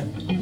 Yeah.